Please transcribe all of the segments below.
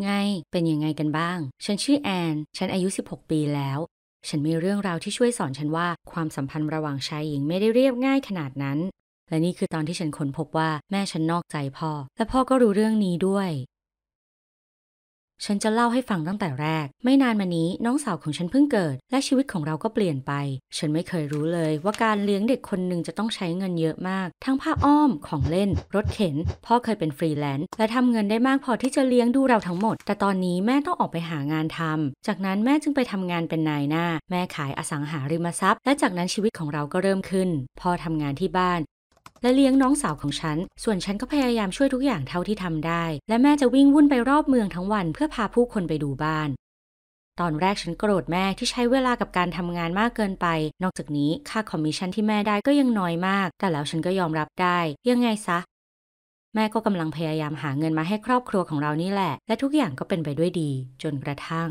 ไง เป็นยังไงกันบ้าง ฉันชื่อแอน ฉันอายุ 16 ปีแล้ว ฉันมีเรื่องราวที่ช่วยสอนฉันว่าความสัมพันธ์ระหว่างชายหญิงไม่ได้เรียบง่ายขนาดนั้น และนี่คือตอนที่ฉันค้นพบว่าแม่ฉันนอกใจพ่อ และพ่อก็รู้เรื่องนี้ด้วย ฉันจะเล่าให้ฟังตั้งแต่แรก ไม่นานมานี้น้องสาวของฉันเพิ่งเกิด และชีวิตของเราก็เปลี่ยนไป ฉันไม่เคยรู้เลยว่าการเลี้ยงเด็กคนหนึ่งจะต้องใช้เงินเยอะมาก ทั้งผ้าอ้อมของเล่น รถเข็น พ่อเคยเป็นฟรีแลนซ์และทำเงินได้มากพอที่จะเลี้ยงดูเราทั้งหมด แต่ตอนนี้แม่ต้องออกไปหางานทำจากนั้นแม่จึงไปทำงานเป็นนายหน้า แม่ขายอสังหาริมทรัพย์ และจากนั้นชีวิตของเราก็เริ่มขึ้น พ่อทำงานที่บ้าน และเลี้ยงน้องสาวของฉัน ส่วนฉันก็พยายามช่วยทุกอย่างเท่าที่ทำได้ และแม่จะวิ่งวุ่นไปรอบเมืองทั้งวันเพื่อพาผู้คนไปดูบ้านตอนแรกฉันโกรธแม่ที่ใช้เวลากับการทำงานมากเกินไป นอกจากนี้ค่าคอมมิชชั่นที่แม่ได้ก็ยังน้อยมาก แต่แล้วฉันก็ยอมรับได้ ยังไงซะ แม่ก็กำลังพยายามหาเงินมาให้ครอบครัวของเรานี่แหละ และทุกอย่างก็เป็นไปด้วยดี จนกระทั่ง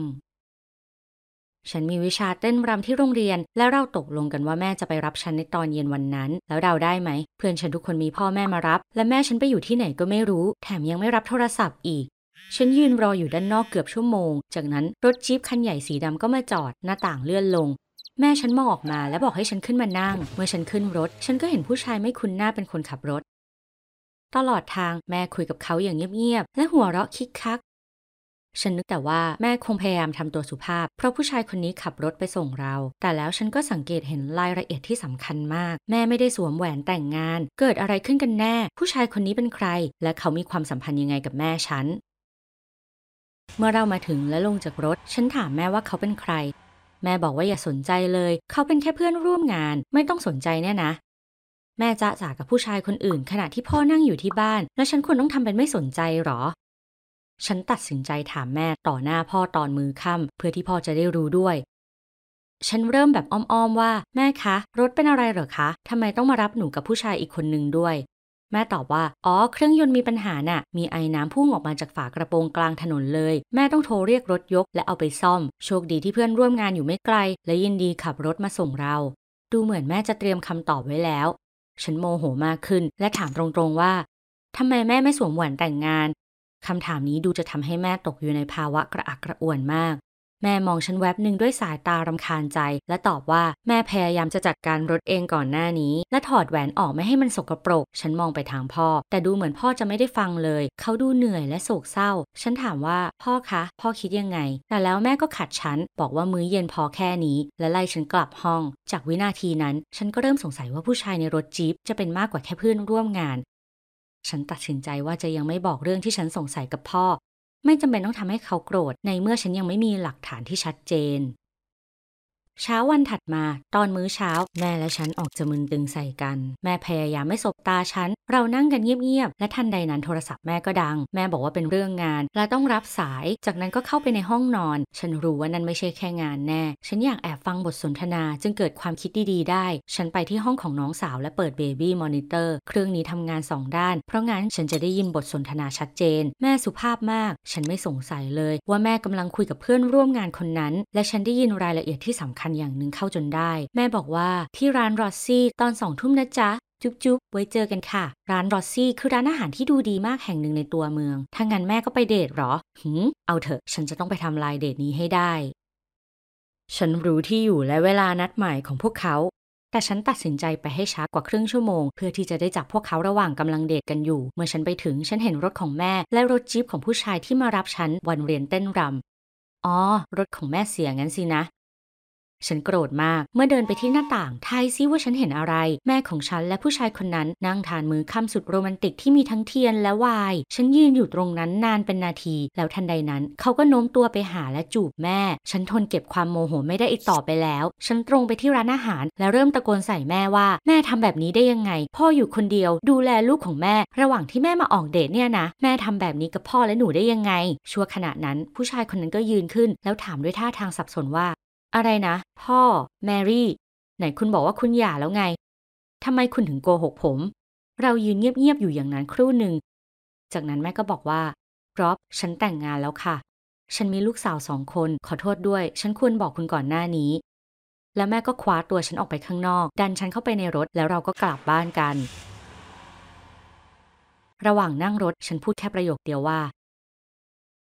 ฉันมีวิชาเต้นรำที่โรงเรียน และเราตกลงกันว่าแม่จะไปรับฉันในตอนเย็นวันนั้น แล้วเราได้ไหม เพื่อนฉันทุกคนมีพ่อแม่มารับ และแม่ฉันไปอยู่ที่ไหนก็ไม่รู้ แถมยังไม่รับโทรศัพท์อีก ฉันยืนรออยู่ด้านนอกเกือบชั่วโมง จากนั้นรถจี๊ปคันใหญ่สีดำก็มาจอด หน้าต่างเลื่อนลง แม่ฉันมองออกมาและบอกให้ฉันขึ้นมานั่ง เมื่อฉันขึ้นรถ ฉันก็เห็นผู้ชายไม่คุ้นหน้าเป็นคนขับรถ ตลอดทางแม่คุยกับเขาอย่างเงียบๆและหัวเราะคิกคัก ฉันนึกแต่ว่าแม่คงพยายามทำตัวสุภาพ เพราะผู้ชายคนนี้ขับรถไปส่งเรา แต่แล้วฉันก็สังเกตเห็นรายละเอียดที่สำคัญมาก แม่ไม่ได้สวมแหวนแต่งงาน เกิดอะไรขึ้นกันแน่ ผู้ชายคนนี้เป็นใคร และเขามีความสัมพันธ์ยังไงกับแม่ฉัน เมื่อเรามาถึงและลงจากรถ ฉันถามแม่ว่าเขาเป็นใคร แม่บอกว่าอย่าสนใจเลย เขาเป็นแค่เพื่อนร่วมงาน ไม่ต้องสนใจแน่นะแม่จะจ่ากับผู้ชายคนอื่น ขณะที่พ่อนั่งอยู่ที่บ้าน แล้วฉันควรต้องทำเป็นไม่สนใจหรอ ฉันตัดสินใจถามแม่ต่อหน้าพ่อตอนมือค่ำเพื่อที่พ่อจะได้รู้ด้วย ฉันเริ่มแบบอ้อมๆว่า แม่คะ รถเป็นอะไรเหรอคะทำไมต้องมารับหนูกับผู้ชายอีกคนนึงด้วย แม่ตอบว่า อ๋อ เครื่องยนต์มีปัญหาน่ะ มีไอ้น้ำพุ่งออกมาจากฝากระโปรงกลางถนนเลย แม่ต้องโทรเรียกรถยกและเอาไปซ่อม โชคดีที่เพื่อนร่วมงานอยู่ไม่ไกล และยินดีขับรถมาส่งเรา ดูเหมือนแม่จะเตรียมคำตอบไว้แล้ว ฉันโมโหมากขึ้น และถามตรงๆว่าทำไมแม่ไม่สวมแหวนแต่งงาน คำถามนี้ดูจะทำให้แม่ตกอยู่ในภาวะกระอักกระอ่วนมาก แม่มองฉันแวบหนึ่งด้วยสายตารำคาญใจ และตอบว่าแม่พยายามจะจัดการรถเองก่อนหน้านี้ และถอดแหวนออกไม่ให้มันสกปรก ฉันมองไปทางพ่อ แต่ดูเหมือนพ่อจะไม่ได้ฟังเลย เขาดูเหนื่อยและโศกเศร้า ฉันถามว่าพ่อคะ พ่อคิดยังไง แต่แล้วแม่ก็ขัดฉัน บอกว่ามื้อเย็นพอแค่นี้ และไล่ฉันกลับห้อง จากวินาทีนั้น ฉันก็เริ่มสงสัยว่าผู้ชายในรถจี๊ปจะเป็นมากกว่าแค่เพื่อนร่วมงาน ฉันตัดสินใจว่าจะยังไม่บอกเรื่องที่ฉันสงสัยกับพ่อ ไม่จำเป็นต้องทำให้เขาโกรธในเมื่อฉันยังไม่มีหลักฐานที่ชัดเจน เช้าวันถัดมา ตอนมื้อเช้า แม่และฉันออกจะมึนตึงใส่กัน แม่พยายามไม่สบตาฉัน เรานั่งกันเงียบๆ และทันใดนั้นโทรศัพท์แม่ก็ดัง แม่บอกว่าเป็นเรื่องงาน และต้องรับสาย จากนั้นก็เข้าไปในห้องนอน ฉันรู้ว่านั่นไม่ใช่แค่งานแน่ ฉันอยากแอบฟังบทสนทนา จึงเกิดความคิดดีๆ ได้ ฉันไปที่ห้องของน้องสาวและเปิด baby monitor เครื่องนี้ทำงานสองด้าน เพราะงั้นฉันจะได้ยินบทสนทนาชัดเจน แม่สุภาพมาก ฉันไม่สงสัยเลย ว่าแม่กำลังคุยกับเพื่อนร่วมงานคนนั้น และฉันได้ยินรายละเอียดที่สำคัญอย่างหนึ่งเข้าจนได้ แม่บอกว่าที่ร้านรอสซี่ตอนสองทุ่มนะจ๊ะจุ๊บจุ๊บไว้เจอกันค่ะ ร้านรอสซี่คือร้านอาหารที่ดูดีมากแห่งหนึ่งในตัวเมือง ถ้างั้นแม่ก็ไปเดทหรอ หืม เอาเถอะ ฉันจะต้องไปทำลายเดทนี้ให้ได้ ฉันรู้ที่อยู่และเวลานัดหมายของพวกเขา แต่ฉันตัดสินใจไปให้ช้ากว่าครึ่งชั่วโมง เพื่อที่จะได้จับพวกเขาระหว่างกำลังเดทกันอยู่ เมื่อฉันไปถึงฉันเห็นรถของแม่ และรถจี๊ปของผู้ชายที่มารับฉันวันเรียนเต้นรำอ๋อ รถของแม่เสียงั้นสินะ ฉันโกรธมาก เมื่อเดินไปที่หน้าต่างทายซิว่าฉันเห็นอะไร แม่ของฉันและผู้ชายคนนั้นนั่งทานมือค่ำสุดโรแมนติกที่มีทั้งเทียนและวน์ฉันยืนอยู่ตรงนั้นนานเป็นนาที แล้วทันใดนั้น เขาก็โน้มตัวไปหาและจูบแม่ ฉันทนเก็บความโมโหไม่ได้อีกต่อไปแล้ว ฉันตรงไปที่ร้านอาหาร และเริ่มตะโกนใส่แม่ว่า แม่ทำแบบนี้ได้ยังไง พ่ออยู่คนเดียวดูแลลูกของแม่ ระหว่างที่แม่มาออกเดทเนี่ยนะ แม่ทำแบบนี้กับพ่อและหนูได้ยังไง ชั่วขณะนั้นผู้ชายคนนั้นก็ยืนขึ้น แล้วถามด้วยท่าทางสับสนว่า อะไรนะ พ่อ แมรี่ ไหนคุณบอกว่าคุณหย่าแล้วไงทำไมคุณถึงโกหกผม เรายืนเงียบๆอยู่อย่างนั้นครู่หนึ่ง จากนั้นแม่ก็บอกว่าร็อบฉันแต่งงานแล้วค่ะ ฉันมีลูกสาวสองคน ขอโทษด้วย ฉันควรบอกคุณก่อนหน้านี้ แล้วแม่ก็คว้าตัวฉันออกไปข้างนอก ดันฉันเข้าไปในรถ แล้วเราก็กลับบ้านกัน ระหว่างนั่งรถ ฉันพูดแค่ประโยคเดียวว่า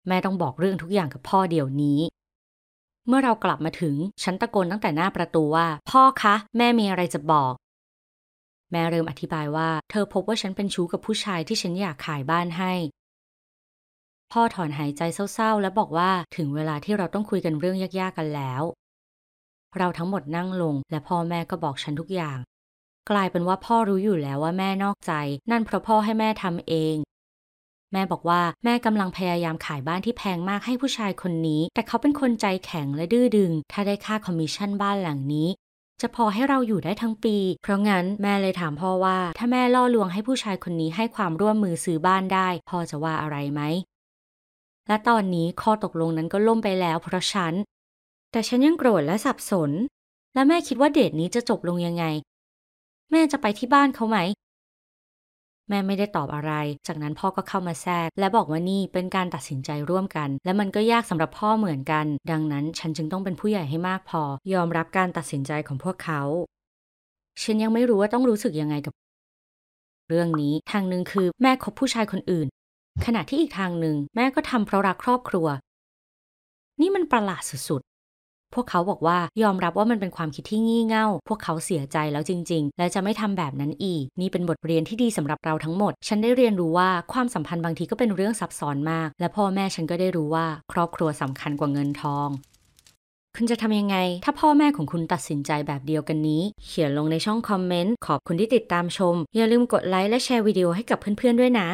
แม่ต้องบอกเรื่องทุกอย่างกับพ่อเดี๋ยวนี้ เมื่อเรากลับมาถึง ฉันตะโกนตั้งแต่หน้าประตูว่า พ่อคะ แม่มีอะไรจะบอก แม่เริ่มอธิบายว่า เธอพบว่าฉันเป็นชู้กับผู้ชายที่ฉันอยากขายบ้านให้ พ่อถอนหายใจเศร้าๆ และบอกว่าถึงเวลาที่เราต้องคุยกันเรื่องยากๆกันแล้ว เราทั้งหมดนั่งลง และพ่อแม่ก็บอกฉันทุกอย่าง กลายเป็นว่าพ่อรู้อยู่แล้วว่าแม่นอกใจ นั่นเพราะพ่อให้แม่ทำเอง แม่บอกว่าแม่กำลังพยายามขายบ้านที่แพงมากให้ผู้ชายคนนี้ แต่เขาเป็นคนใจแข็งและดื้อดึง ถ้าได้ค่าคอมมิชชั่นบ้านหลังนี้จะพอให้เราอยู่ได้ทั้งปี เพราะงั้นแม่เลยถามพ่อว่า ถ้าแม่ล่อลวงให้ผู้ชายคนนี้ให้ความร่วมมือซื้อบ้านได้ พ่อจะว่าอะไรไหม และตอนนี้ข้อตกลงนั้นก็ล่มไปแล้วเพราะฉัน แต่ฉันยังโกรธและสับสน และแม่คิดว่าเดทนี้จะจบลงยังไง แม่จะไปที่บ้านเขาไหม แม่ไม่ได้ตอบอะไร จากนั้นพ่อก็เข้ามาแทรก และบอกว่านี่เป็นการตัดสินใจร่วมกัน และมันก็ยากสำหรับพ่อเหมือนกัน ดังนั้นฉันจึงต้องเป็นผู้ใหญ่ให้มากพอ ยอมรับการตัดสินใจของพวกเขา ฉันยังไม่รู้ว่าต้องรู้สึกยังไงกับ เรื่องนี้ทางหนึ่งคือแม่คบผู้ชายคนอื่น ขณะที่อีกทางหนึ่งแม่ก็ทำเพราะรักครอบครัว นี่มันประหลาดสุด พวกเขาบอกว่ายอมรับว่ามันเป็นความคิดที่งี่เง่า พวกเขาเสียใจแล้วจริง ๆ และจะไม่ทำแบบนั้นอีก นี่เป็นบทเรียนที่ดีสำหรับเราทั้งหมด ฉันได้เรียนรู้ว่าความสัมพันธ์บางทีก็เป็นเรื่องซับซ้อนมาก และพ่อแม่ฉันก็ได้รู้ว่า ครอบครัวสำคัญกว่าเงินทอง คุณจะทำยังไง ถ้าพ่อแม่ของคุณตัดสินใจแบบเดียวกันนี้ เขียนลงในช่องคอมเมนต์ ขอบคุณที่ติดตามชม อย่าลืมกดไลค์และแชร์วิดีโอให้กับเพื่อนๆด้วยนะ